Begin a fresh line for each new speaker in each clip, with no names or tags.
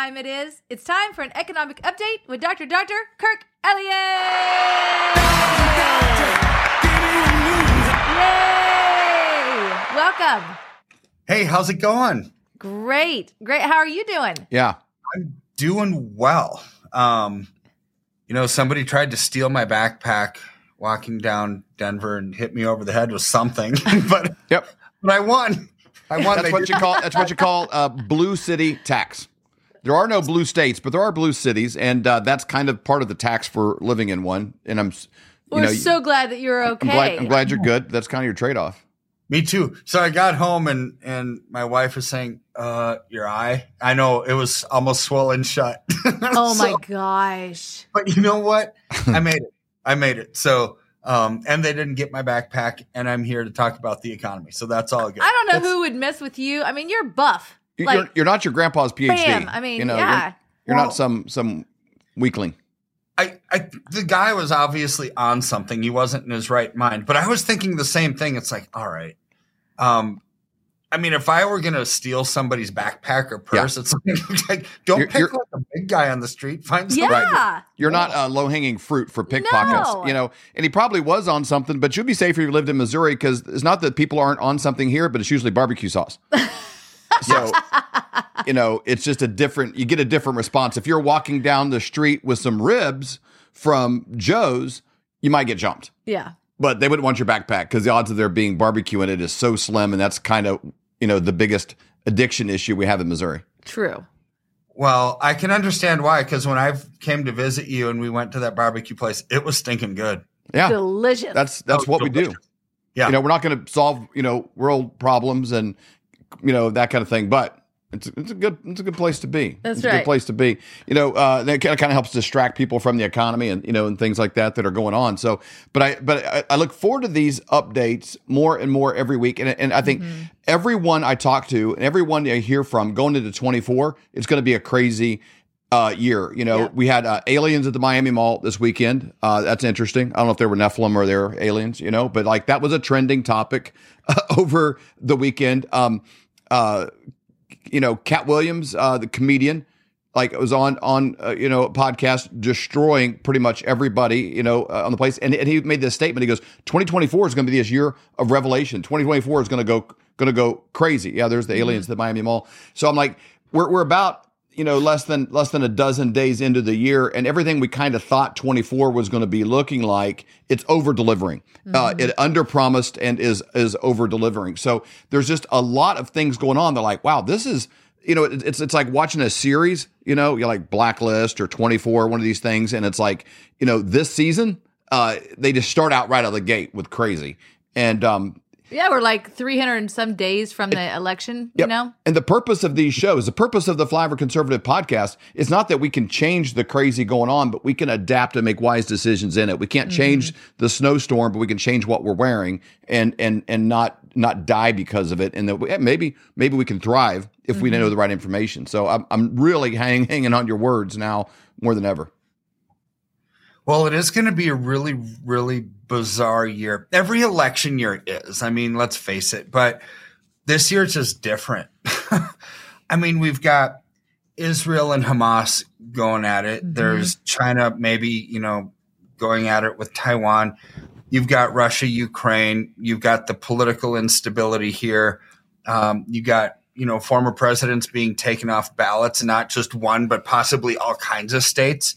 You know what time it is. It's time for an economic update with Dr. Dr. Kirk Elliott. Yay! Welcome.
Hey, how's it going?
Great. Great. How are you doing?
Yeah.
I'm doing well. Um, you know, somebody tried to steal my backpack walking down Denver and hit me over the head with something, but
Yep.
but I won. I won.
That's
They
what
did-
you call that's what you call uh, blue city tax. There are no blue states, but there are blue cities, and uh, that's kind of part of the tax for living in one. And I'm, you
We're
know,
so glad that you're okay.
I'm glad, I'm glad you're good. That's kind of your trade off.
Me too. So I got home and and my wife was saying, "Uh, your eye." I know it was almost swollen shut.
Oh my gosh.
But you know what? I made it. I made it. So um, and they didn't get my backpack, and I'm here to talk about the economy. So that's all good.
I don't know
That's-
who would mess with you. I mean, you're buff.
You-
Like,
you're, you're not your grandpa's PhD.
bam. I mean,
you know,
yeah.
You're, you're
Well-
not some some weakling.
I, I the guy was obviously on something. He wasn't in his right mind. But I was thinking the same thing. It's like, all right. Um, I mean, if I were gonna steal somebody's backpack or purse, it's like, like don't
You're-
pick
you're-
like a big guy on the street. Find
yeah.
somebody.
You're not uh, low hanging fruit for pickpockets,
No.
you know. And he probably was on something, but you'd be safer if you lived in Missouri because it's not that people aren't on something here, but it's usually barbecue sauce. so, you know, it's just a different. You get a different response if you're walking down the street with some ribs from Joe's. You might get jumped,
Yeah.
but they wouldn't want your backpack because the odds of there being barbecue in it is so slim, and that's kind of you know the biggest addiction issue we have in Missouri.
True.
Well, I can understand why. Because when I came to visit you and we went to that barbecue place, it was stinking good.
Yeah,
Delicious.
that's that's
Oh,
what we do.
Yeah.
You know, we're not going to solve, you know, world problems and you know that kind of thing, but it's it's a good it's a good place to be.
That's
it's a
right.
good place to be. You know, uh, that kind of kind of helps distract people from the economy and you know and things like that that are going on. So, but I but I, I look forward to these updates more and more every week, and and I think
Mm-hmm.
everyone I talk to and everyone I hear from going into twenty four, it's going to be a crazy uh, year. You know,
Yeah.
we had uh, aliens at the Miami Mall this weekend. Uh, that's interesting. I don't know if they were Nephilim or they're aliens, you know, but like that was a trending topic over the weekend. Um, uh, you know, Katt Williams, uh, the comedian, like was on on uh, you know a podcast destroying pretty much everybody you know uh, on the place, and, and he made this statement. He goes, "2024 is going to be this year of revelation. 2024 is going to go going to go crazy." Yeah, there's the aliens, at the Miami Mall. So I'm like, we're we're about you know less than less than a dozen days into the year and everything we kind of thought 24 was going to be looking like it's over delivering uh, it under promised and is is over delivering so there's just a lot of things going on. They're like wow this is you know it- it's it's like watching a series you know you're like blacklist or 24 one of these things and it's like you know this season uh they just start out right out of the gate with crazy. And um
yeah, we're like 300 and some days from the election, you know?
And the purpose of these shows, the purpose of the Flyover Conservative podcast is not that we can change the crazy going on, but we can adapt and make wise decisions in it. We can't change mm-hmm. the snowstorm, but we can change what we're wearing and and and not not die because of it. And that maybe maybe we can thrive if we mm-hmm. know the right information. So I'm I'm really hanging hanging on your words now more than ever.
Well, it is going to be a really, really bizarre year. Every election year is. I mean, let's face it. But this year it's just different. I mean, we've got Israel and Hamas going at it.
Mhm.
There's China, maybe, you know, going at it with Taiwan. You've got Russia, Ukraine. You've got the political instability here. Um, you got, you know, former presidents being taken off ballots, not just one, but possibly all kinds of states.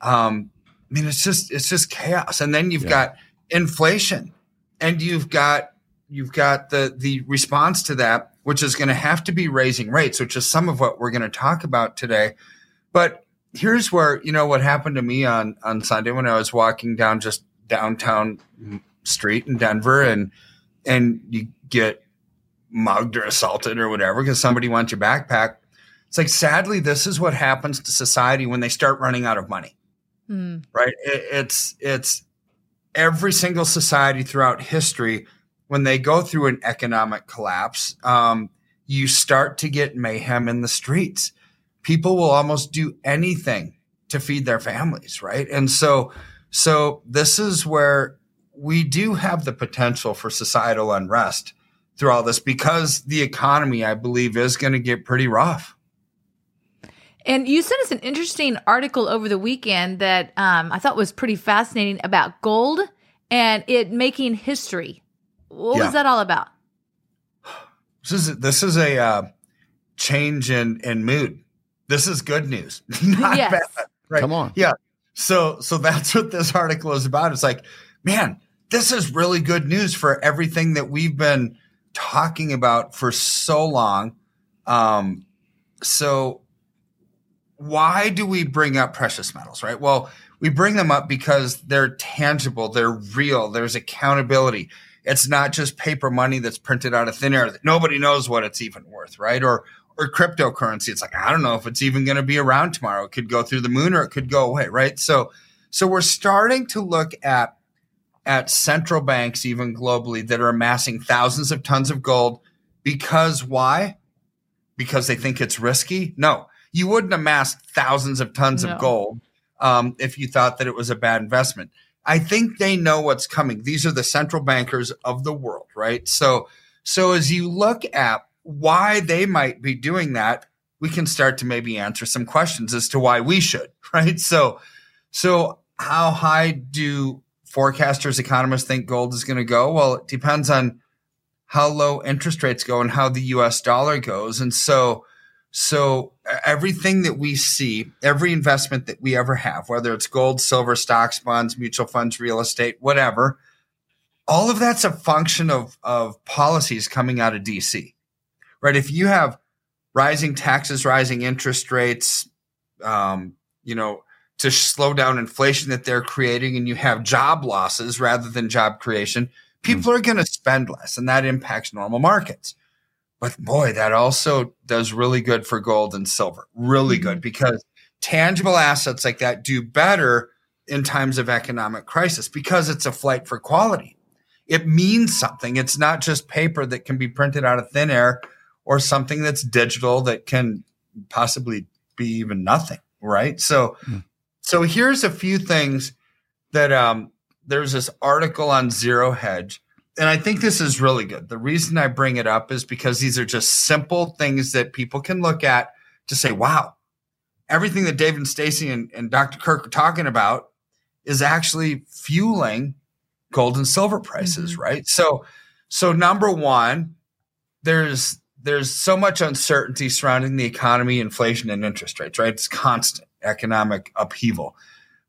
Um, I mean, it's just it's just chaos. And then you've
Yeah.
got inflation, and you've got you've got the the response to that, which is going to have to be raising rates, which is some of what we're going to talk about today. But here's where you know what happened to me on on Sunday when I was walking down just downtown street in Denver, and and you get mugged or assaulted or whatever because somebody wants your backpack. It's like sadly, this is what happens to society when they start running out of money
Hmm.
right? It, it's it's every single society throughout history when they go through an economic collapse, um, you start to get mayhem in the streets. People will almost do anything to feed their families, right? And so, so this is where we do have the potential for societal unrest through all this because the economy, I believe, is going to get pretty rough.
And you sent us an interesting article over the weekend that um, I thought was pretty fascinating about gold and it making history. What
Yeah.
was that all about?
This is this is a uh, change in in mood. This is good news. Not
Yes.
bad. Right.
Come on.
Yeah. So so that's what this article is about. It's like, man, this is really good news for everything that we've been talking about for so long. Um, so why do we bring up precious metals, right? Well, we bring them up because they're tangible, they're real, there's accountability. It's not just paper money that's printed out of thin air nobody knows what it's even worth, right? Or or cryptocurrency. It's like I don't know if it's even going to be around tomorrow. It could go through the moon or it could go away, right? So so we're starting to look at at central banks even globally that are amassing thousands of tons of gold because why? Because they think it's risky? No. You wouldn't amass thousands of tons
No.
of gold um, if you thought that it was a bad investment. I think they know what's coming. These are the central bankers of the world, right? So, so as you look at why they might be doing that, we can start to maybe answer some questions as to why we should, right? So, so how high do forecasters, economists think gold is going to go? Well, it depends on how low interest rates go and how the US dollar goes. And so, so everything that we see, every investment that we ever have, whether it's gold, silver, stocks, bonds, mutual funds, real estate, whatever, all of that's a function of, of policies coming out of DC, right? If you have rising taxes, rising interest rates, um, you know, to slow down inflation that they're creating and you have job losses rather than job creation, people are going to spend less and that impacts normal markets. But boy, that also does really good for gold and silver. Really good because tangible assets like that do better in times of economic crisis because it's a flight for quality. It means something. It's not just paper that can be printed out of thin air or something that's digital that can possibly be even nothing, right? So so here's a few things that um there's this article on Zero Hedge and I think this is really good. The reason I bring it up is because these are just simple things that people can look at to say, wow, everything that David and Stacy and, and Dr. Kirk are talking about is actually fueling gold and silver prices, mm-hmm. right? So, so number one, there's there's so much uncertainty surrounding the economy, inflation, and interest rates, right? It's constant economic upheaval.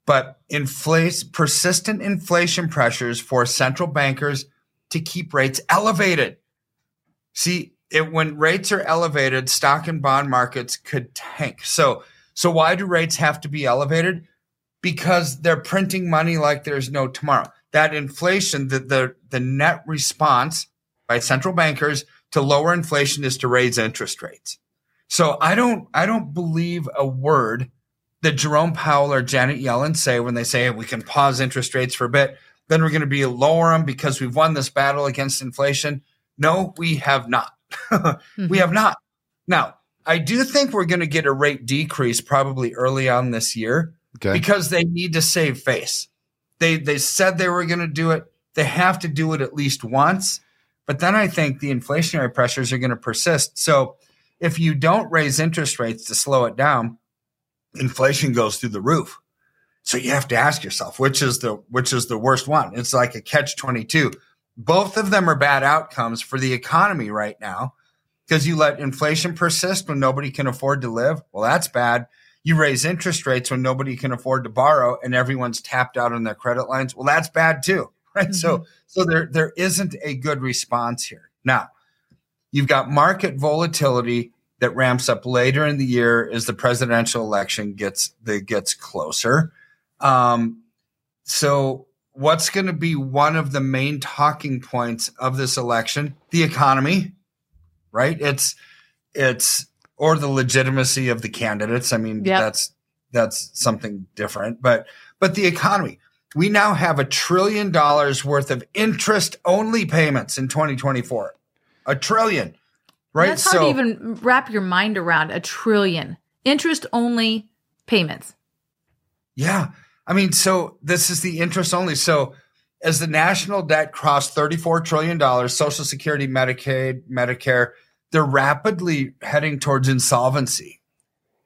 But inflation, persistent inflation pressures force central bankers to keep rates elevated. See, it, when rates are elevated, stock and bond markets could tank. So, so why do rates have to be elevated? Because they're printing money like there's no tomorrow. That inflation, the the, the net response by central bankers to lower inflation is to raise interest rates. So I don't I don't believe a word that Jerome Powell or Janet Yellen say when they say we can pause interest rates for a bit, then we're going to be lower them because we've won this battle against inflation. No, we have not. We have mm-hmm. not. Now, I do think we're going to get a rate decrease probably early on this year
Okay.
because they need to save face. They they said they were going to do it. They have to do it at least once. But then I think the inflationary pressures are going to persist. So if you don't raise interest rates to slow it down, inflation goes through the roof. So you have to ask yourself which is the which is the worst one. It's like a catch 22. Both of them are bad outcomes for the economy right now because you let inflation persist when nobody can afford to live. Well, that's bad. You raise interest rates when nobody can afford to borrow and everyone's tapped out on their credit lines. Well, that's bad too. Right? So mm-hmm. so there there isn't a good response here. Now, you've got market volatility that ramps up later in the year as the presidential election gets the gets closer. Um, so what's going to be one of the main talking points of this election? The economy, right? It's it's or the legitimacy of the candidates. I mean,
Yep.
that's that's something different, but but the economy. We now have a trillion dollars worth of interest only payments in 2024. A trillion. Right?
That's hard to even wrap your mind around a trillion interest only payments.
Yeah. I mean, so this is the interest only. So as the national debt crossed $34 trillion, Social Security, Medicaid, Medicare, they're rapidly heading towards insolvency.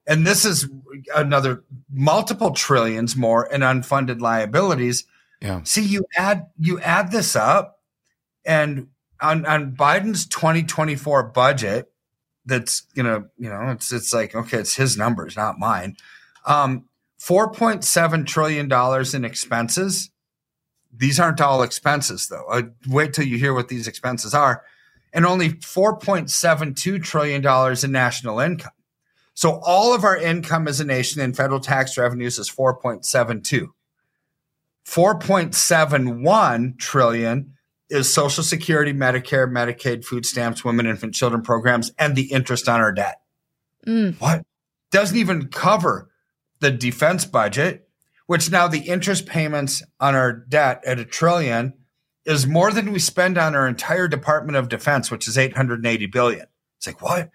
and this is another multiple trillions more in unfunded liabilities.
Yeah.
See, you add you add this up, and on on Biden's 2024 budget, that's gonna you know it's it's like okay, it's his numbers, not mine. Um, 4.7 trillion dollars in expenses. These aren't all expenses though. Uh, wait till you hear what these expenses are, and only 4.72 trillion dollars in national income. So all of our income as a nation in federal tax revenues is 4.72. 4.71 trillion is Social Security, Medicare, Medicaid, food stamps, women, infant, children programs, and the interest on our debt.
Mm.
What? Doesn't even cover the defense budget, which now the interest payments on our debt at a trillion is more than we spend on our entire Department of Defense, which is 880 billion. It's like, what?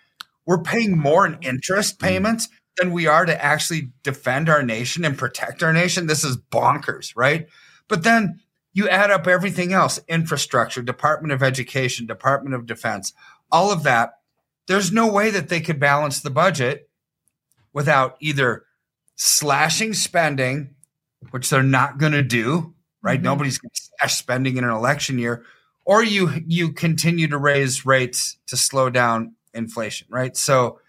We're paying more in interest hmm. payments than we are to actually defend our nation and protect our nation. This is bonkers, right? But then you add up everything else infrastructure, Department of Education, Department of Defense, all of that. There's no way that they could balance the budget without either slashing spending, which they're not going to do, right?
Mhm.
Nobody's going to slash spending in an election year, or you you continue to raise rates to slow down inflation, right? So,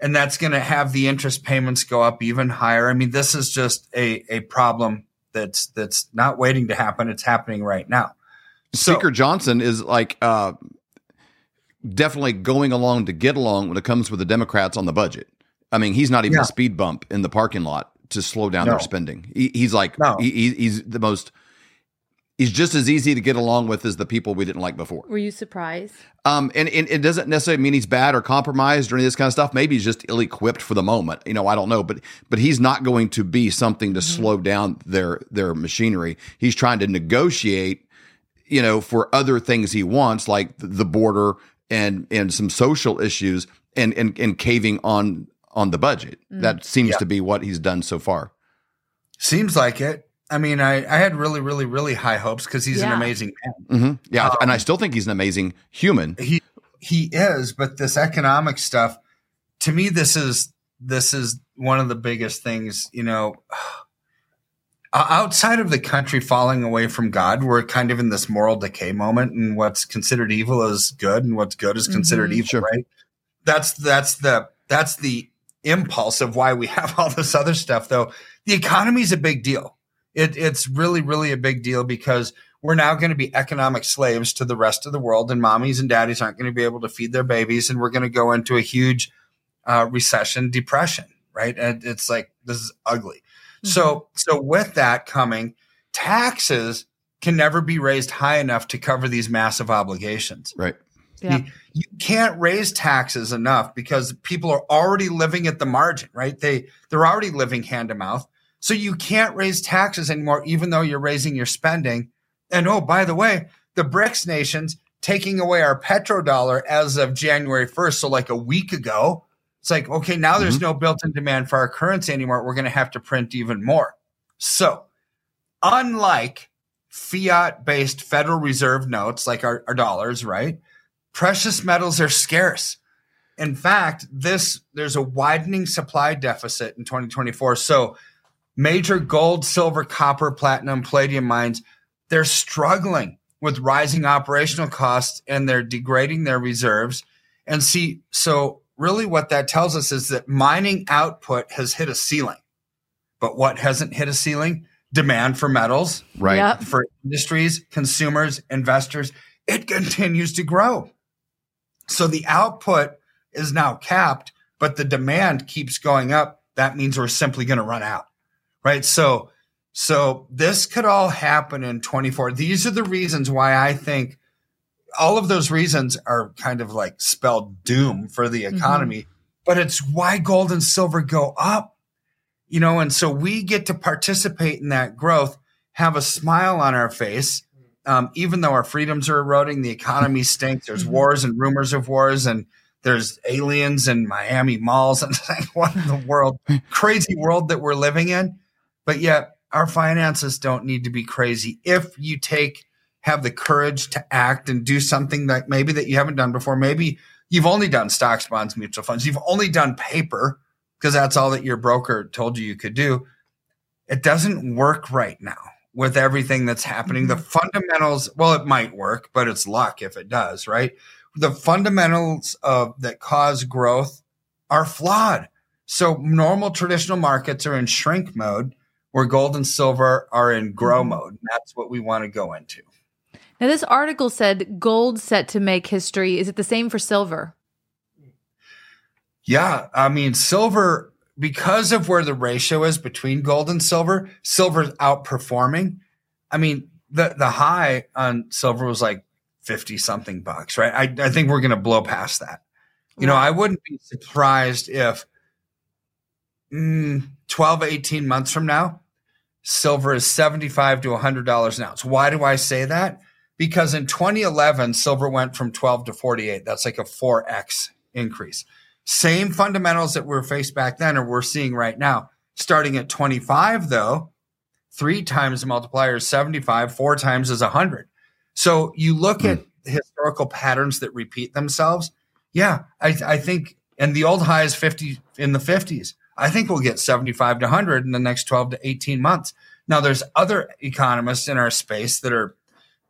and that's going to have the interest payments go up even higher. I mean, this is just a a problem that's that's not waiting to happen. It's happening right now. So,
Speaker Johnson is like uh, definitely going along to get along when it comes with the Democrats on the budget. I mean, he's not even
Yeah.
a speed bump in the parking lot to slow down
No.
their spending. He, he's like
No.
he, he- he's the most. He's just as easy to get along with as the people we didn't like before.
Were you surprised?
Um, and, and it doesn't necessarily mean he's bad or compromised or any of this kind of stuff. Maybe he's just ill-equipped for the moment. You know, I don't know, but but he's not going to be something to slow down their their machinery. He's trying to negotiate, you know, for other things he wants, like the border and and some social issues, and and and caving on on the budget. That seems
Yeah.
to be what he's done so far.
seems like it. I mean, I, I had really, really, really high hopes because he's an amazing man.
hmm Yeah, and I
Um,
still think he's an amazing human.
he he is but this economic stuff to me this is this is one of the biggest things you know outside of the country falling away from god we're kind of in this moral decay moment and what's considered evil is good and what's good is considered
Mhm.
evil
Sure.
right that's that's the that's the impulse of why we have all this other stuff though the economy is a big deal it, it's really really a big deal because we're now going to be economic slaves to the rest of the world, and mommies and daddies aren't going to be able to feed their babies, and we're going to go into a huge uh, recession, depression, right? And it's like this is ugly. So, so with that coming, taxes can never be raised high enough to cover these massive obligations.
Right.
Yeah.
You can't raise taxes enough because people are already living at the margin, right? They they're already living hand to mouth. So you can't raise taxes anymore, even though you're raising your spending. And oh, by the way, the BRICS nations taking away our petrodollar as of January 1st. So like a week ago, it's like, okay, now there's mm-hmm. no built-in demand for our currency anymore. We're going to have to print even more. So unlike fiat-based Federal Reserve notes, like our, our dollars, right? Precious metals are scarce. In fact, this there's a widening supply deficit in 2024. So major gold, silver, copper, platinum, palladium mines, they're struggling with rising operational costs and they're degrading their reserves. And see, so really what that tells us is that mining output has hit a ceiling. But what hasn't hit a ceiling? Demand for metals,
Right.
Yep.
for industries, consumers, investors, it continues to grow. So the output is now capped, but the demand keeps going up. That means we're simply going to run out. Right. So, so this could all happen in 24. These are the reasons why I think all of those reasons are kind of like spelled doom for the mm-hmm. economy, but it's why gold and silver go up. You know, and so we get to participate in that growth, have a smile on our face, um, even though our freedoms are eroding, the economy stinks. There's
Mhm.
wars and rumors of wars, and there's aliens in Miami malls, and like what in the world, crazy world that we're living in. But yet, our finances don't need to be crazy if you take have the courage to act and do something that maybe that you haven't done before. Maybe you've only done stocks, bonds, mutual funds. You've only done paper, because that's all that your broker told you you could do. It doesn't work right now with everything that's happening. The mm-hmm. fundamentals, well, it might work, but it's luck if it does, right? The fundamentals of that cause growth are flawed. So normal traditional markets are in shrink mode where gold and silver are in grow mm-hmm. mode. And that's what we want to go into.
Now, this article said gold set to make history. Is it the same for silver?
Yeah. I mean, silver, because of where the ratio is between gold and silver, silver's outperforming. I mean, the, the high on silver was like 50 something bucks, right? I, I think we're going to blow past that. You know, I wouldn't be surprised if mm, 12, 18 months from now, silver is 75 to $100 an ounce. Why do I say that? Because in 2011, silver went from 12 to 48. That's like a 4x increase. Same fundamentals that were faced back then or we're seeing right now. Starting at 25, though, three times the multiplier is 75, four times is 100. So you look mm. at historical patterns that repeat themselves. Yeah, I, I think, and the old high is 50 in the 50s. I think we'll get 75 to 100 in the next 12 to 18 months. Now, there's other economists in our space that are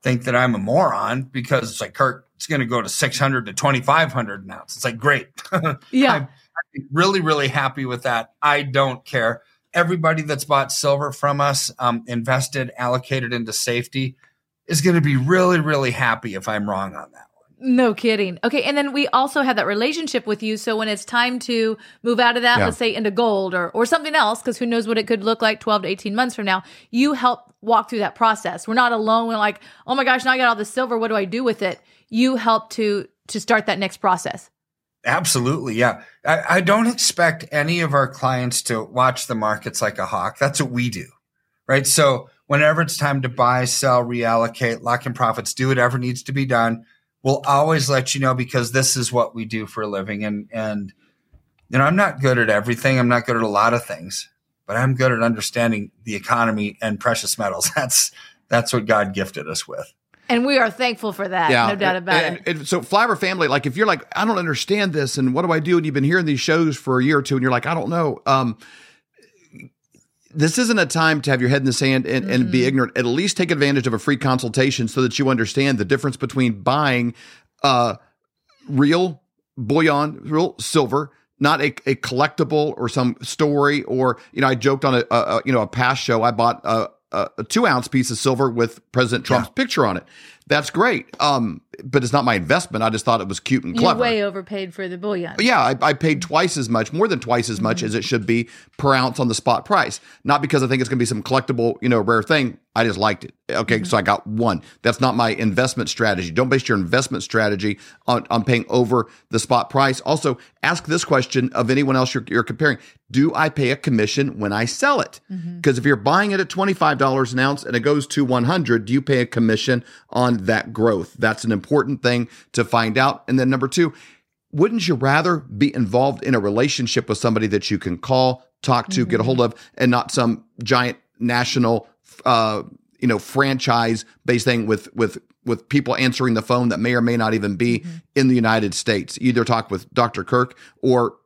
think that I'm a moron because it's like Kirk, it's going to go to 600 to 2,500 now. It's like great.
Yeah,
I'm, I'm really, really happy with that. I don't care. Everybody that's bought silver from us, um, invested, allocated into safety, is going to be really, really happy if I'm wrong on that.
No kidding. Okay, and then we also have that relationship with you. So when it's time to move out of that,
Yeah.
let's say into gold or or something else, because who knows what it could look like twelve to eighteen months from now, you help walk through that process. We're not alone. We're like, oh my gosh, now I got all the silver. What do I do with it? You help to to start that next process.
Absolutely. Yeah. I, I don't expect any of our clients to watch the markets like a hawk. That's what we do. Right. So whenever it's time to buy, sell, reallocate, lock in profits, do whatever needs to be done, we'll always let you know because this is what we do for a living. And, and, you know, I'm not good at everything. I'm not good at a lot of things, but I'm good at understanding the economy and precious metals. That's, that's what God gifted us with.
And we are thankful for that. No doubt about
and,
it.
and so Flyover Family, like if you're like, I don't understand this and what do I do? And you've been hearing these shows for a year or two and you're like, I don't know. Um, this isn't a time to have your head in the sand and, and be ignorant. At least take advantage of a free consultation so that you understand the difference between buying uh, real bullion, real silver, not a, a collectible or some story. Or you know, I joked on a, a, you know a past show. I bought a, a, a two ounce piece of silver with President Trump's picture on it. That's great, um, but it's not my investment. I just thought it was cute and
You
clever.
way overpaid for the bullion.
Yeah, I, I paid twice as much, more than twice as much mm-hmm. as it should be per ounce on the spot price. Not because I think it's going to be some collectible, you know, rare thing. I just liked it. Okay, mm-hmm. so I got one. That's not my investment strategy. Don't base your investment strategy on, on paying over the spot price. Also, ask this question of anyone else you're, you're comparing: Do I pay a commission when I sell it? Mm-hmm. Because if you're buying it at twenty five dollars an ounce and it goes to one hundred, do you pay a commission on that growth? That's an important thing to find out. And then number two, wouldn't you rather be involved in a relationship with somebody that you can call, talk to, get a hold of, and not some giant national, uh, you know, franchise based thing with with with people answering the phone that may or may not even be in the United States? Either talk with Dr. Kirk or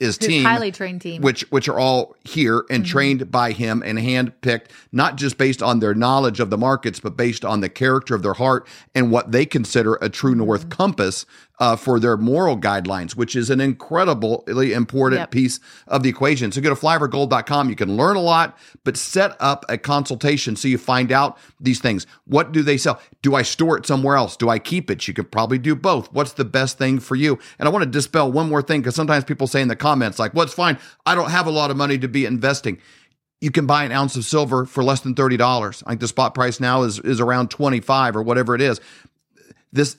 his
His
team,
highly trained team.
which which are all here and mm-hmm. trained by him and handpicked, not just based on their knowledge of the markets, but based on the character of their heart and what they consider a true north mm-hmm. compass uh, for their moral guidelines, which is an incredibly important
Yep.
piece of the equation. So go to flyovergold.com. You can learn a lot, but set up a consultation so you find out these things. What do they sell? Do I store it somewhere else? Do I keep it? You could probably do both. What's the best thing for you? And I want to dispel one more thing because sometimes people say in the comments, like, well, it's fine. I don't have a lot of money to be investing you can buy an ounce of silver for less than thirty dollars. I think the spot price now is is around twenty five or whatever it is. This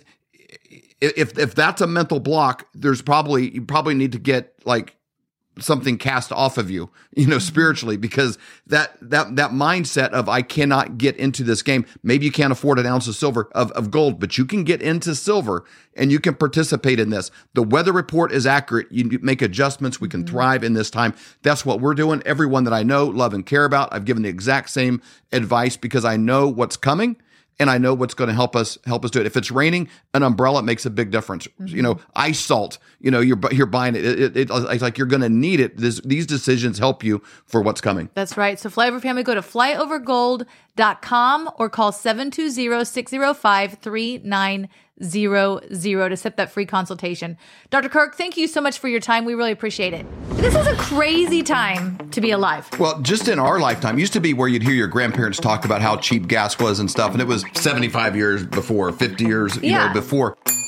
if if that's a mental block, there's probably you probably need to get like something cast off of you, you know, mm-hmm. spiritually, because that that that mindset of I cannot get into this game. Maybe you can't afford an ounce of silver of, of gold, but you can get into silver and you can participate in this. The weather report is accurate. You make adjustments. We can mm-hmm. thrive in this time. That's what we're doing. Everyone that I know, love, and care about, I've given the exact same advice because I know what's coming and I know what's going to help us help us do it. If it's raining, an umbrella makes a big difference. Mm-hmm. You know, ice salt. You know, you're you're buying it. It, it, it's like you're going to need it. This, these decisions help you for what's coming.
That's right. So flyover family, go to flyovergold.com or call 720-605-3900 to set that free consultation. Dr. Kirk, thank you so much for your time. We really appreciate it. This is a crazy time to be alive.
Well, just in our lifetime, used to be where you'd hear your grandparents talk about how cheap gas was and stuff, and it was 75 years before, 50 years, you
Yeah.
know, before.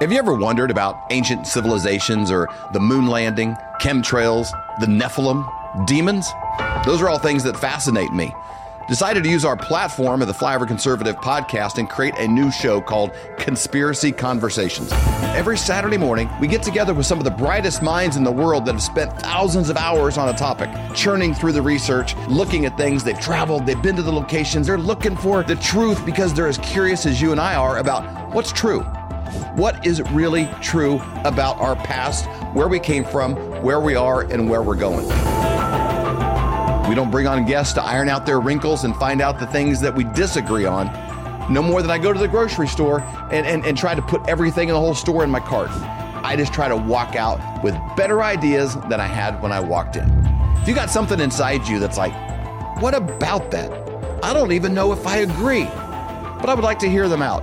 Have you ever wondered about ancient civilizations or the moon landing, chemtrails, the Nephilim, demons? Those are all things that fascinate me. Decided to use our platform of the Flyover Conservative podcast and create a new show called Conspiracy Conversations. Every Saturday morning, we get together with some of the brightest minds in the world that have spent thousands of hours on a topic, churning through the research, looking at things. They've traveled, they've been to the locations, they're looking for the truth because they're as curious as you and I are about what's true. What is really true about our past, where we came from, where we are, and where we're going? We don't bring on guests to iron out their wrinkles and find out the things that we disagree on. No more than I go to the grocery store and, and, and try to put everything in the whole store in my cart. I just try to walk out with better ideas than I had when I walked in. If you got something inside you that's like, what about that? I don't even know if I agree, but I would like to hear them out.